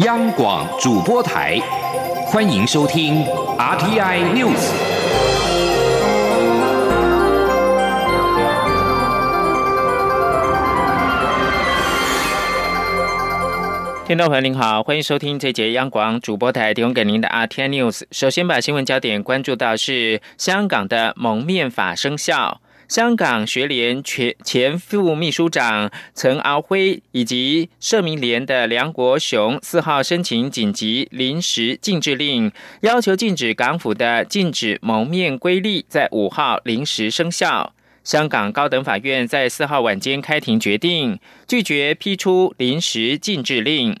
央广主播台，欢迎收听 RTI News。听众朋友您好，欢迎收听这节央广主播台提供给您的 RTI News。首先把新闻焦点关注到是香港的蒙面法生效。香港学联前前副秘书长陈敖辉以及社民联的梁国雄四号申请紧急临时禁制令，要求禁止港府的禁止蒙面规例在五号临时生效。香港高等法院在四号晚间开庭决定，拒绝批出临时禁制令。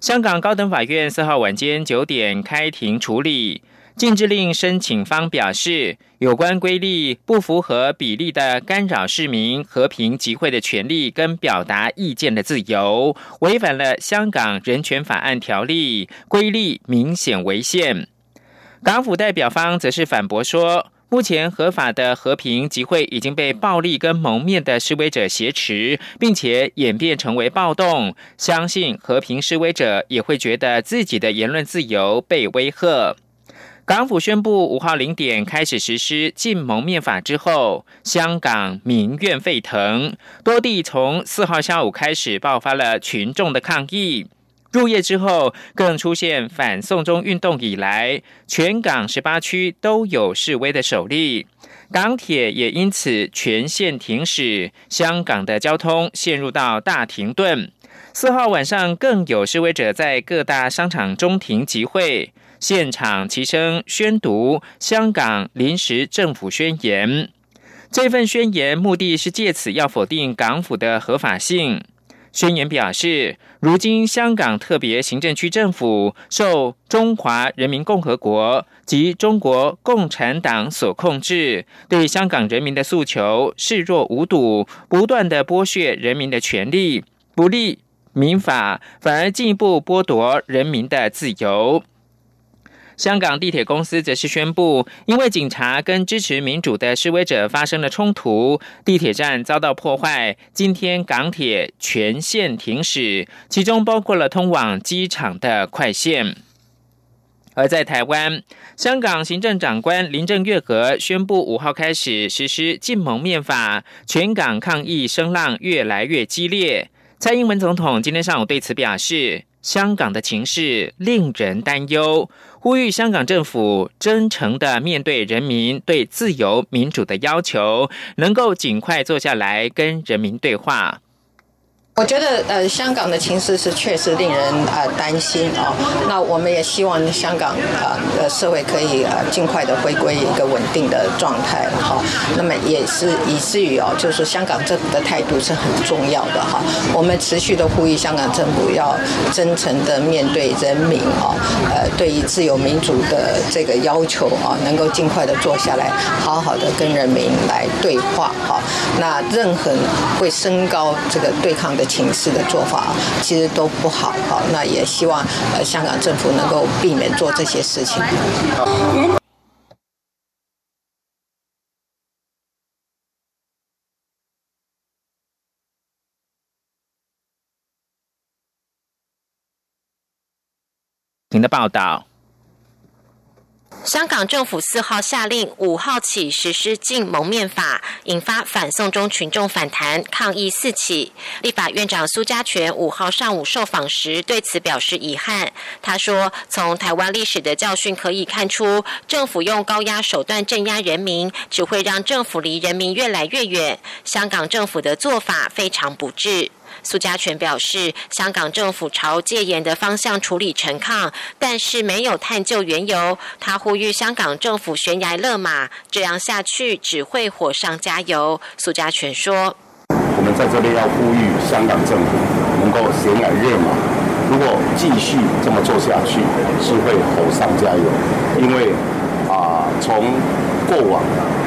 香港高等法院四号晚间九点开庭处理。禁制令申请方表示，有关规例不符合比例的干扰市民和平集会的权利跟表达意见的自由，违反了香港人权法案条例，规例明显违宪。港府代表方则是反驳说，目前合法的和平集会已经被暴力跟蒙面的示威者挟持，并且演变成为暴动，相信和平示威者也会觉得自己的言论自由被威吓。港府宣布五号零点开始实施禁蒙面法之后，香港民怨沸腾，多地从四号下午开始爆发了群众的抗议。入夜之后，更出现反送中运动以来，全港十八区都有示威的首例，港铁也因此全线停驶，香港的交通陷入到大停顿。四号晚上，更有示威者在各大商场中庭集会。现场齐声宣读香港临时政府宣言，这份宣言目的是借此要否定港府的合法性。宣言表示，如今香港特别行政区政府受中华人民共和国及中国共产党所控制，对香港人民的诉求视若无睹，不断的剥削人民的权利，不利民法，反而进一步剥夺人民的自由。香港地铁公司则是宣布，因为警察跟支持民主的示威者发生了冲突，地铁站遭到破坏。今天港铁全线停驶，其中包括了通往机场的快线。而在台湾，香港行政长官林郑月娥宣布，五号开始实施禁蒙面法，全港抗议声浪越来越激烈。蔡英文总统今天上午对此表示。香港的情势令人担忧，呼吁香港政府真诚的面对人民对自由民主的要求，能够尽快坐下来跟人民对话。我觉得呃，香港的情势是确实令人呃担心哦。那我们也希望香港呃的社会可以呃尽快的回归一个稳定的状态哈。那么也是以至于哦，就是香港政府的态度是很重要的哈。我们持续的呼吁香港政府要真诚的面对人民哦，呃，对于自由民主的这个要求啊，能够尽快的坐下来，好好的跟人民来对话哈。那任何会升高这个对抗的。情势的做法其实都不好，好，那也希望呃香港政府能够避免做这些事情。您的报道。香港政府四号下令，五号起实施禁蒙面法，引发反送中群众反弹抗议四起。立法院长苏家全五号上午受访时对此表示遗憾。他说：“从台湾历史的教训可以看出，政府用高压手段镇压人民，只会让政府离人民越来越远。香港政府的做法非常不智。”苏家全表示，香港政府朝戒严的方向处理陈抗，但是没有探究缘由。他呼吁香港政府悬崖勒马，这样下去只会火上加油。苏家全说：“我们在这里要呼吁香港政府能够悬崖勒马，如果继续这么做下去，是会火上加油，因为啊，从过往。”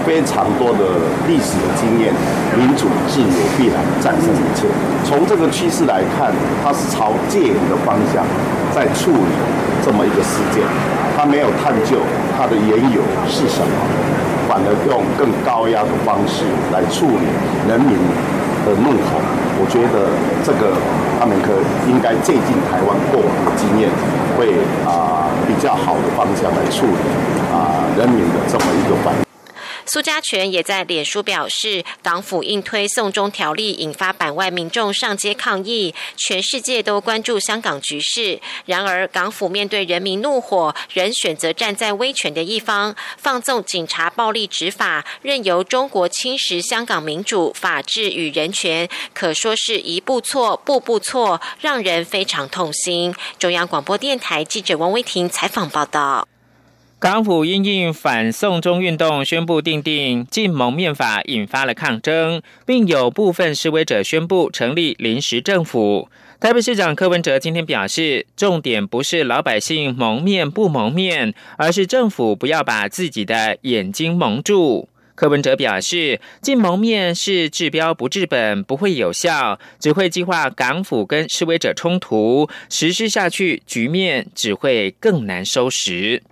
非常多的历史的经验，民主自由必然战胜一切。从这个趋势来看，它是朝戒严的方向在处理这么一个事件，它没有探究它的缘由是什么，反而用更高压的方式来处理人民的怒吼。我觉得这个他们可应该借鉴台湾过往的经验，会啊比较好的方向来处理啊苏家全也在脸书表示，港府硬推送中条例，引发版外民众上街抗议，全世界都关注香港局势。然而，港府面对人民怒火，仍选择站在威权的一方，放纵警察暴力执法，任由中国侵蚀香港民主、法治与人权，可说是一步错，步步错，让人非常痛心。中央广播电台记者王威婷采访报道。港府因应反送中运动宣布订定禁蒙面法，引发了抗争，并有部分示威者宣布成立临时政府。台北市长柯文哲今天表示，重点不是老百姓蒙面不蒙面，而是政府不要把自己的眼睛蒙住。柯文哲表示，禁蒙面是治标不治本，不会有效，只会激化港府跟示威者冲突，实施下去局面只会更难收拾。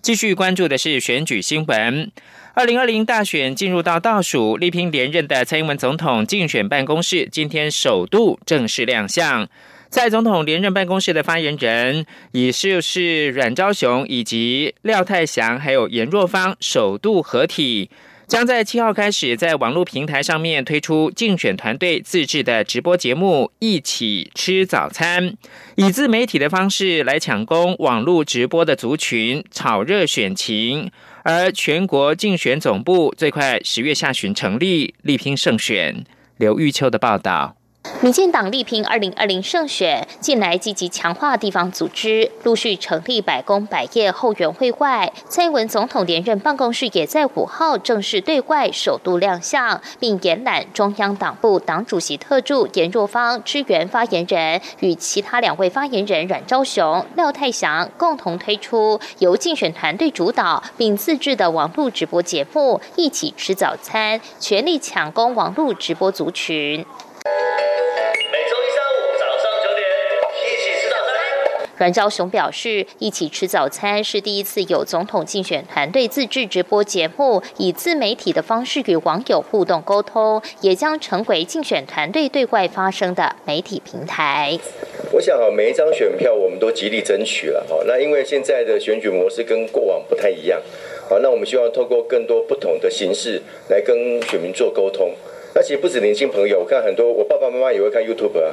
继续关注的是选举新闻。二零二零大选进入到倒数，力拼连任的蔡英文总统竞选办公室今天首度正式亮相。蔡总统连任办公室的发言人，也就是阮昭雄以及廖泰祥，还有严若芳首度合体。将在七号开始在网络平台上面推出竞选团队自制的直播节目，一起吃早餐，以自媒体的方式来抢攻网络直播的族群，炒热选情。而全国竞选总部最快十月下旬成立，力拼胜选。刘玉秋的报道。民进党力拼二零二零胜选，近来积极强化地方组织，陆续成立百工百业后援会外，蔡英文总统连任办公室也在五号正式对外首度亮相，并延揽中央党部党主席特助严若芳支援发言人，与其他两位发言人阮昭雄、廖泰祥共同推出由竞选团队主导并自制的网络直播节目，一起吃早餐，全力抢攻网络直播族群。阮昭雄表示，一起吃早餐是第一次有总统竞选团队自制直播节目，以自媒体的方式与网友互动沟通，也将成为竞选团队对外发声的媒体平台。我想啊，每一张选票我们都极力争取了哈。那因为现在的选举模式跟过往不太一样，好，那我们希望透过更多不同的形式来跟选民做沟通。那其实不止年轻朋友，我看很多我爸爸妈妈也会看 YouTube 啊。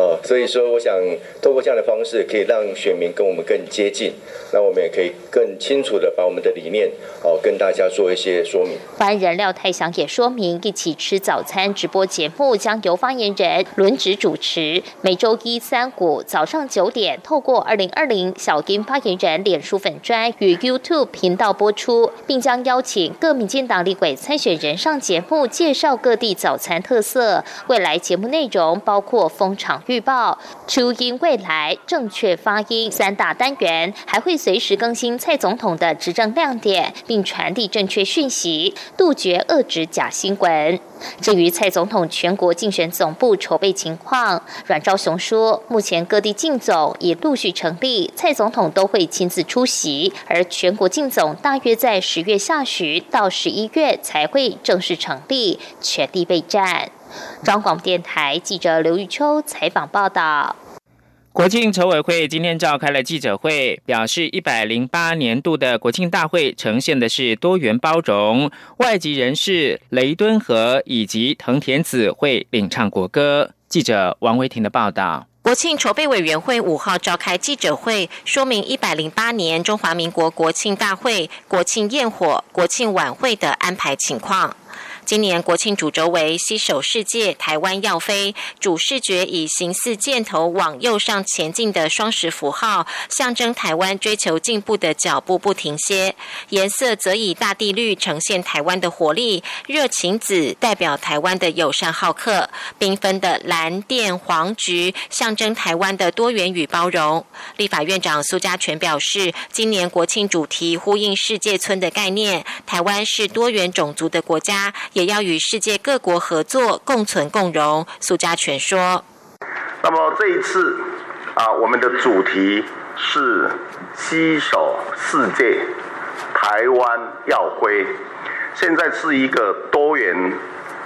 哦，所以说，我想透过这样的方式，可以让选民跟我们更接近，那我们也可以更清楚的把我们的理念，哦，跟大家做一些说明。发言人廖太祥也说明，一起吃早餐直播节目将由发言人轮值主持，每周一三五早上九点，透过二零二零小英发言人脸书粉专与 YouTube 频道播出，并将邀请各民进党立委参选人上节目，介绍各地早餐特色。未来节目内容包括风场。预报、初音未来、正确发音三大单元，还会随时更新蔡总统的执政亮点，并传递正确讯息，杜绝遏制假新闻。至于蔡总统全国竞选总部筹备情况，阮昭雄说，目前各地竞总已陆续成立，蔡总统都会亲自出席，而全国竞总大约在十月下旬到十一月才会正式成立，全力备战。中广电台记者刘玉秋采访报道。国庆筹委会今天召开了记者会，表示一百零八年度的国庆大会呈现的是多元包容，外籍人士雷敦和以及藤田子会领唱国歌。记者王维婷的报道。国庆筹备委员会五号召开记者会，说明一百零八年中华民国国庆大会、国庆焰火、国庆晚会的安排情况。今年国庆主轴为“携手世界，台湾要飞”，主视觉以形似箭头往右上前进的双十符号，象征台湾追求进步的脚步不停歇；颜色则以大地绿呈现台湾的活力，热情紫代表台湾的友善好客，缤纷的蓝、靛、黄、橘象征台湾的多元与包容。立法院长苏家全表示，今年国庆主题呼应世界村的概念，台湾是多元种族的国家。也要与世界各国合作，共存共荣。苏家全说：“那么这一次啊，我们的主题是携手世界，台湾要辉。现在是一个多元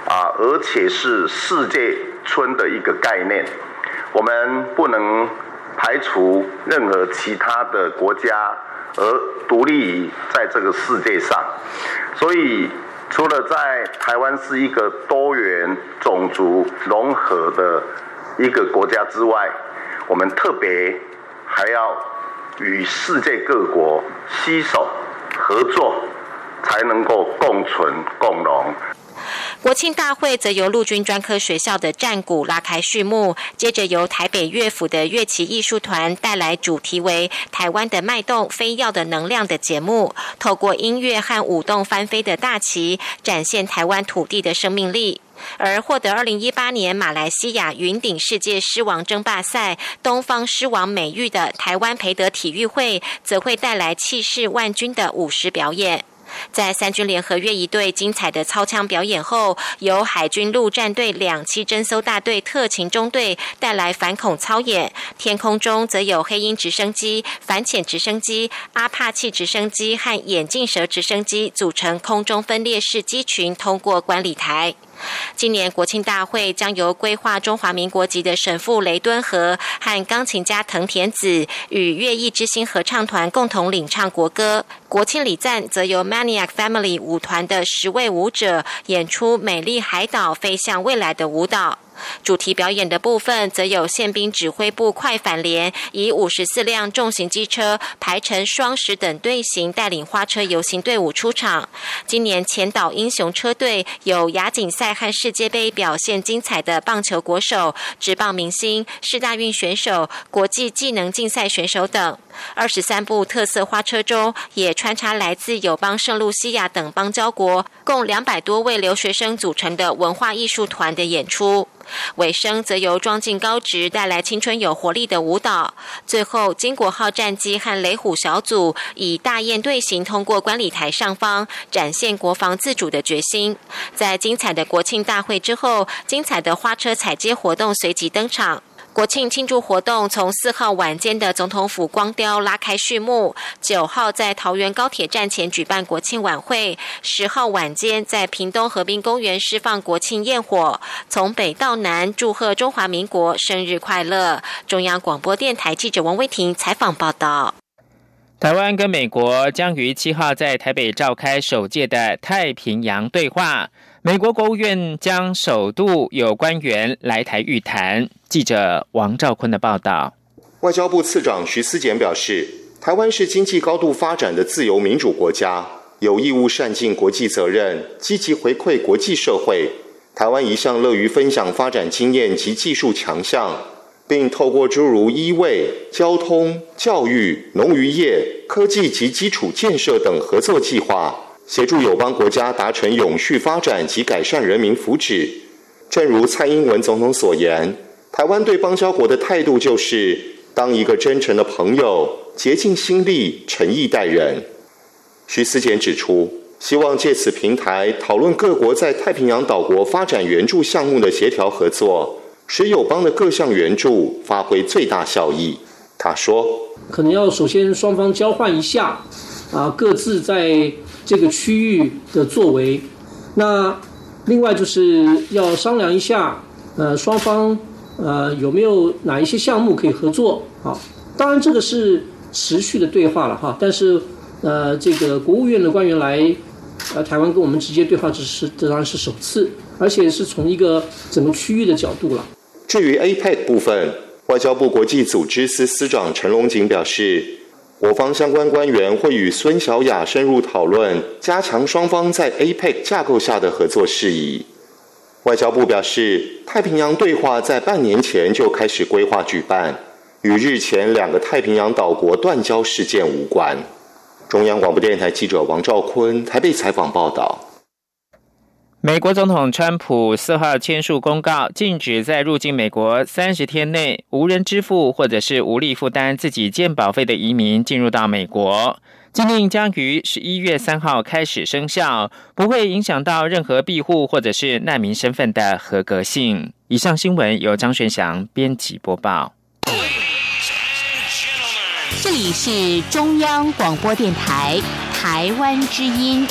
啊，而且是世界村的一个概念，我们不能排除任何其他的国家而独立于在这个世界上。所以，除了在台湾是一个多元种族融合的一个国家之外，我们特别还要与世界各国携手合作，才能够共存共荣。国庆大会则由陆军专科学校的战鼓拉开序幕，接着由台北乐府的乐器艺术团带来主题为“台湾的脉动，飞耀的能量”的节目，透过音乐和舞动翻飞的大旗，展现台湾土地的生命力。而获得二零一八年马来西亚云顶世界狮王争霸赛东方狮王美誉的台湾培德体育会，则会带来气势万钧的舞狮表演。在三军联合越一队精彩的操枪表演后，由海军陆战队两栖侦搜大队特勤中队带来反恐操演。天空中则有黑鹰直升机、反潜直升机、阿帕契直升机和眼镜蛇直升机组成空中分列式机群通过观礼台。今年国庆大会将由规划中华民国籍的神父雷敦和和钢琴家藤田子与乐艺之星合唱团共同领唱国歌。国庆礼赞则由 Maniac Family 舞团的十位舞者演出《美丽海岛飞向未来的舞蹈》。主题表演的部分，则有宪兵指挥部快反连以五十四辆重型机车排成双十等队形，带领花车游行队伍出场。今年前岛英雄车队有亚锦赛和世界杯表现精彩的棒球国手、职棒明星、世大运选手、国际技能竞赛选手等。二十三部特色花车中，也穿插来自友邦圣露西亚等邦交国共两百多位留学生组成的文化艺术团的演出。尾声则由庄敬高职带来青春有活力的舞蹈。最后，金国号战机和雷虎小组以大雁队形通过观礼台上方，展现国防自主的决心。在精彩的国庆大会之后，精彩的花车采街活动随即登场。国庆庆祝活动从四号晚间的总统府光雕拉开序幕，九号在桃园高铁站前举办国庆晚会，十号晚间在屏东河滨公园释放国庆焰火，从北到南祝贺中华民国生日快乐。中央广播电台记者王威婷采访报道。台湾跟美国将于七号在台北召开首届的太平洋对话。美国国务院将首度有官员来台预谈。记者王兆坤的报道。外交部次长徐思俭表示，台湾是经济高度发展的自由民主国家，有义务善尽国际责任，积极回馈国际社会。台湾一向乐于分享发展经验及技术强项，并透过诸如医卫、交通、教育、农渔业、科技及基础建设等合作计划。协助友邦国家达成永续发展及改善人民福祉。正如蔡英文总统所言，台湾对邦交国的态度就是当一个真诚的朋友，竭尽心力、诚意待人。徐思俭指出，希望借此平台讨论各国在太平洋岛国发展援助项目的协调合作，使友邦的各项援助发挥最大效益。他说：“可能要首先双方交换一下，啊，各自在。”这个区域的作为，那另外就是要商量一下，呃，双方呃有没有哪一些项目可以合作？好，当然这个是持续的对话了哈。但是呃，这个国务院的官员来呃台湾跟我们直接对话，只是这当然是首次，而且是从一个整个区域的角度了。至于 APEC 部分，外交部国际组织司司长陈龙锦表示。我方相关官员会与孙小雅深入讨论，加强双方在 APEC 架构下的合作事宜。外交部表示，太平洋对话在半年前就开始规划举办，与日前两个太平洋岛国断交事件无关。中央广播电台记者王兆坤台北采访报道。美国总统川普四号签署公告，禁止在入境美国三十天内无人支付或者是无力负担自己健保费的移民进入到美国。禁令将于十一月三号开始生效，不会影响到任何庇护或者是难民身份的合格性。以上新闻由张玄祥编辑播报。这里是中央广播电台台湾之音。